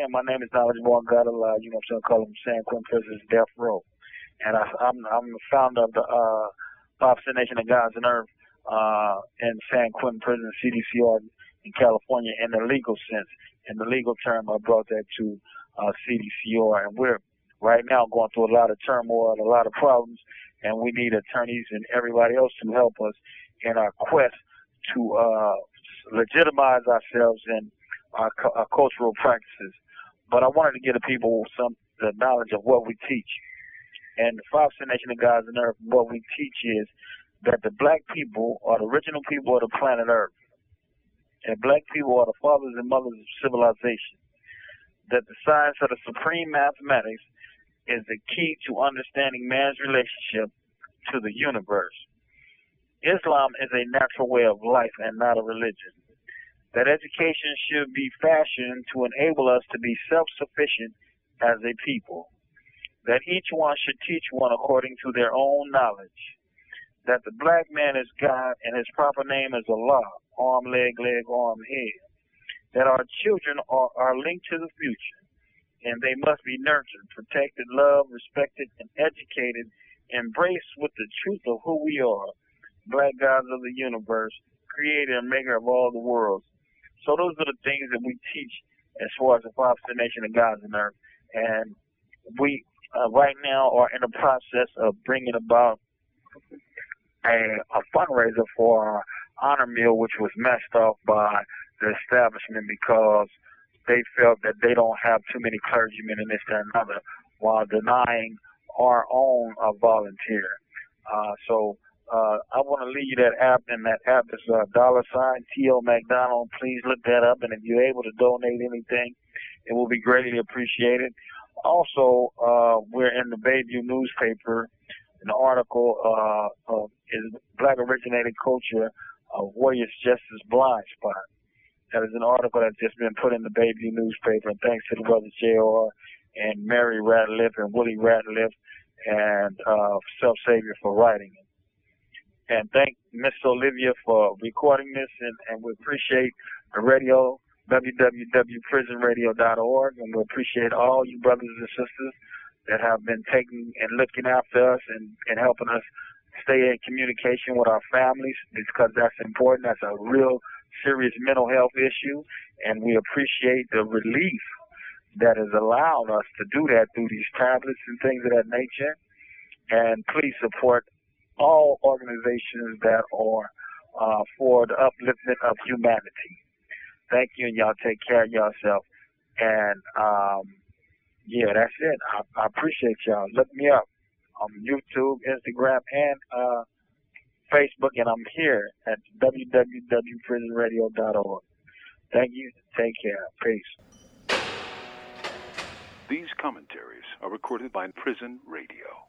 again, my name is Knowledge Gadala. You know what I'm saying? Call him San Quentin Prison's Death Row. And I, I'm, I'm the founder of the uh, Five Nation of Gods and Earth uh, in San Quentin Prison, CDCR in California in the legal sense. In the legal term, I brought that to uh, CDCR. And we're right now going through a lot of turmoil, a lot of problems, and we need attorneys and everybody else to help us in our quest to uh, legitimize ourselves and our, our cultural practices. But I wanted to give the people some the knowledge of what we teach. And the Five Nation of Gods and Earth, what we teach is that the black people are the original people of the planet Earth. And black people are the fathers and mothers of civilization. That the science of the supreme mathematics is the key to understanding man's relationship to the universe. Islam is a natural way of life and not a religion. That education should be fashioned to enable us to be self sufficient as a people. That each one should teach one according to their own knowledge. That the black man is God and his proper name is Allah, arm, leg, leg, arm, head. That our children are, are linked to the future and they must be nurtured, protected, loved, respected, and educated, embraced with the truth of who we are, black gods of the universe, creator and maker of all the worlds. So those are the things that we teach as far as the five nation of gods and earth. And we uh, right now are in the process of bringing about a, a fundraiser for our honor meal, which was messed up by the establishment because they felt that they don't have too many clergymen and this, and another, while denying our own uh, volunteer. Uh, so uh, I want to leave you that app, and that app is uh, dollar sign T.O. McDonald. Please look that up, and if you're able to donate anything, it will be greatly appreciated. Also, uh, we're in the Bayview newspaper. An article uh, uh, is Black Originated Culture, uh, Warriors Justice Blind Spot. That is an article that's just been put in the Bayview newspaper, and thanks to the brothers J.R. and Mary Ratliff and Willie Ratliff and uh, Self Savior for writing it. And thank Miss Olivia for recording this, and, and we appreciate the radio, www.prisonradio.org, and we appreciate all you brothers and sisters that have been taking and looking after us and, and helping us stay in communication with our families because that's important. That's a real serious mental health issue, and we appreciate the relief that has allowed us to do that through these tablets and things of that nature. And please support all organizations that are uh, for the upliftment of humanity. Thank you, and y'all take care of yourself. And um, yeah, that's it. I, I appreciate y'all. Look me up on YouTube, Instagram, and uh, Facebook, and I'm here at www.prisonradio.org. Thank you. Take care. Peace. These commentaries are recorded by Prison Radio.